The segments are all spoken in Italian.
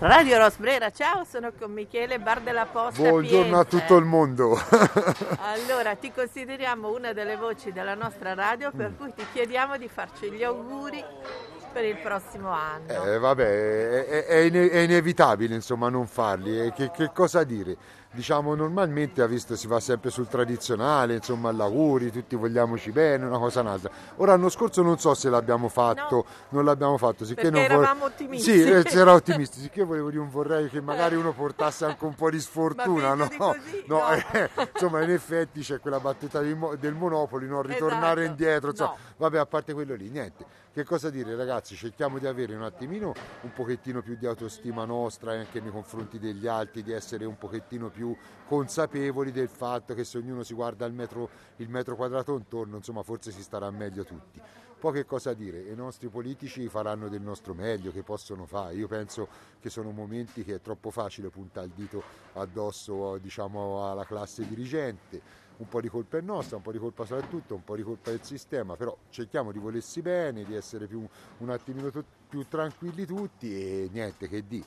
Radio Rosbrera, ciao, sono con Michele Bar della Posta. Buongiorno a tutto il mondo. allora, ti consideriamo una delle voci della nostra radio, per mm. cui ti chiediamo di farci gli auguri per il prossimo anno. Eh, vabbè, è, è, è, inevitabile insomma non farli. Che, che cosa dire? Diciamo normalmente ha visto si va sempre sul tradizionale, insomma all'auguri, tutti vogliamoci bene, una cosa un'altra. Ora l'anno scorso non so se l'abbiamo fatto, no, non l'abbiamo fatto, sicché non eravamo vor... ottimisti. Sì, eh, era ottimisti, sicché volevo dire un vorrei che magari uno portasse anche un po' di sfortuna, no? Di così, no, no. Eh, insomma in effetti c'è quella battuta del Monopoli, non ritornare esatto. indietro, insomma, vabbè a parte quello lì, niente. Che cosa dire ragazzi, cerchiamo di avere un attimino un pochettino più di autostima nostra anche nei confronti degli altri, di essere un pochettino più consapevoli del fatto che se ognuno si guarda il metro, il metro quadrato intorno, insomma forse si starà meglio tutti. Poi che cosa dire? I nostri politici faranno del nostro meglio, che possono fare. Io penso che sono momenti che è troppo facile puntare il dito addosso diciamo, alla classe dirigente un po' di colpa è nostra, un po' di colpa sarà tutto, un po' di colpa del sistema, però cerchiamo di volersi bene, di essere più, un attimino più tranquilli tutti e niente che di.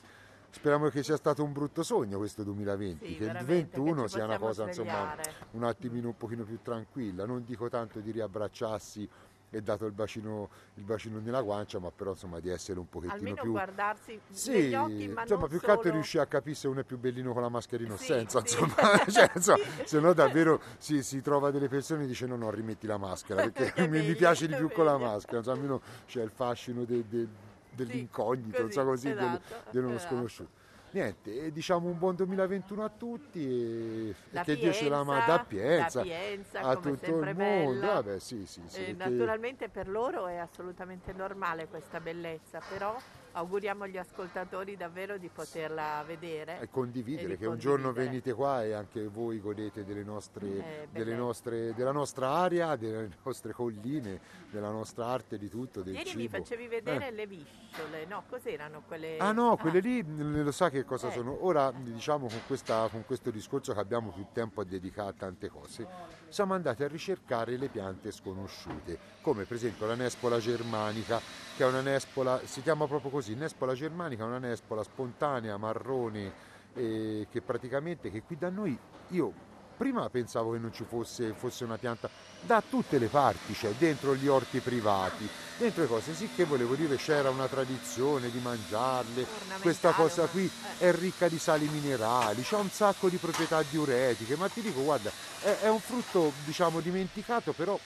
Speriamo che sia stato un brutto sogno questo 2020, sì, che il 2021 sia una cosa insomma, un attimino un pochino più tranquilla, non dico tanto di riabbracciarsi e dato il bacino, il bacino nella guancia, ma però insomma di essere un pochettino Almeno più... guardarsi sì, negli occhi, ma insomma più che altro riuscire a capire se uno è più bellino con la mascherina o sì, senza, sì. insomma, cioè, insomma se no davvero si, si, trova delle persone e dice no no rimetti la maschera perché mi, mi, piace di più con la maschera, insomma, almeno c'è il fascino de, de, dell'incognito, sì, così, so così, esatto, di uno esatto. sconosciuto niente, diciamo un buon 2021 a tutti e, da che Pienza, Dio ce la manda da Pienza, Pienza a tutto il mondo. Vabbè, sì, sì, sì, eh, naturalmente per loro è assolutamente normale questa bellezza, però auguriamo agli ascoltatori davvero di poterla vedere e condividere, e che condividere. un giorno venite qua e anche voi godete delle nostre, eh, delle nostre, della nostra aria, delle nostre colline, della nostra arte, di tutto. Del Ieri cibo. mi facevi vedere eh. le visciole, no? Cos'erano quelle? Ah no, quelle ah. lì lo sa che cosa eh. sono. Ora diciamo con, questa, con questo discorso che abbiamo più tempo a dedicare a tante cose, siamo andati a ricercare le piante sconosciute, come per esempio la nespola germanica, che è una nespola, si chiama proprio così, nespola germanica, una nespola spontanea, marrone, eh, che praticamente, che qui da noi, io prima pensavo che non ci fosse, fosse, una pianta da tutte le parti, cioè dentro gli orti privati, dentro le cose, sì che volevo dire c'era una tradizione di mangiarle, questa cosa qui è ricca di sali minerali, c'ha un sacco di proprietà diuretiche, ma ti dico guarda, è, è un frutto diciamo dimenticato, però,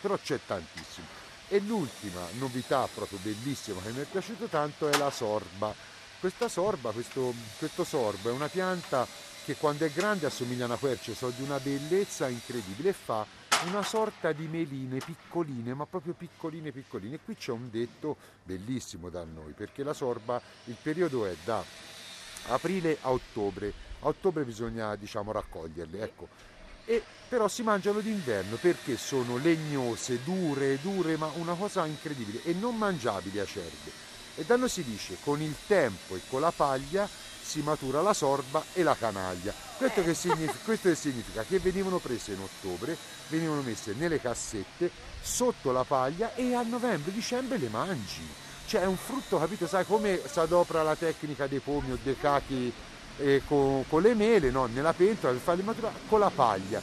però c'è tantissimo. E l'ultima novità proprio bellissima che mi è piaciuto tanto è la sorba. Questa sorba, questo, questo sorbo è una pianta che quando è grande assomiglia a una quercia, so di una bellezza incredibile e fa una sorta di meline piccoline, ma proprio piccoline piccoline. E qui c'è un detto bellissimo da noi, perché la sorba, il periodo è da aprile a ottobre. A ottobre bisogna diciamo raccoglierle, ecco e però si mangiano d'inverno perché sono legnose, dure, dure, ma una cosa incredibile e non mangiabili acerbe. E da noi si dice con il tempo e con la paglia si matura la sorba e la canaglia. Questo che, significa, questo che significa che venivano prese in ottobre, venivano messe nelle cassette sotto la paglia e a novembre-dicembre le mangi. Cioè è un frutto, capito? Sai come si adopera la tecnica dei pomi o dei cachi con, con, le mele no? nella pentola per farli maturare con la paglia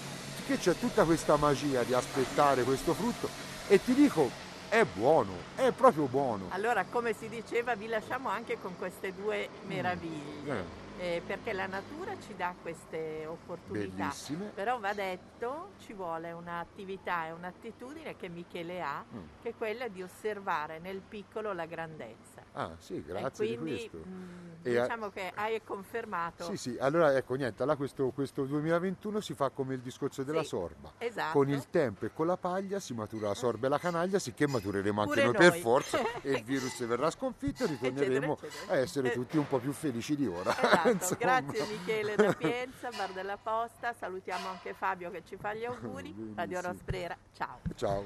che c'è tutta questa magia di aspettare questo frutto e ti dico è buono, è proprio buono. Allora, come si diceva, vi lasciamo anche con queste due meraviglie. Mm. Eh eh, perché la natura ci dà queste opportunità. Bellissime. Però va detto, ci vuole un'attività e un'attitudine che Michele ha, mm. che è quella di osservare nel piccolo la grandezza. Ah sì, grazie e quindi. Mh, mm, diciamo a... che hai confermato. Sì, sì, allora ecco niente, allora questo, questo 2021 si fa come il discorso della sì, sorba. Esatto. Con il tempo e con la paglia si matura la sorba e la canaglia, sicché matureremo anche noi, noi per forza e il virus verrà sconfitto e ritorneremo eccetera, eccetera. a essere tutti un po' più felici di ora. Esatto, grazie Michele da Pienza, Bar della Posta, salutiamo anche Fabio che ci fa gli auguri, Radio Rosbrera, ciao. Ciao,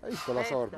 hai visto la sorba?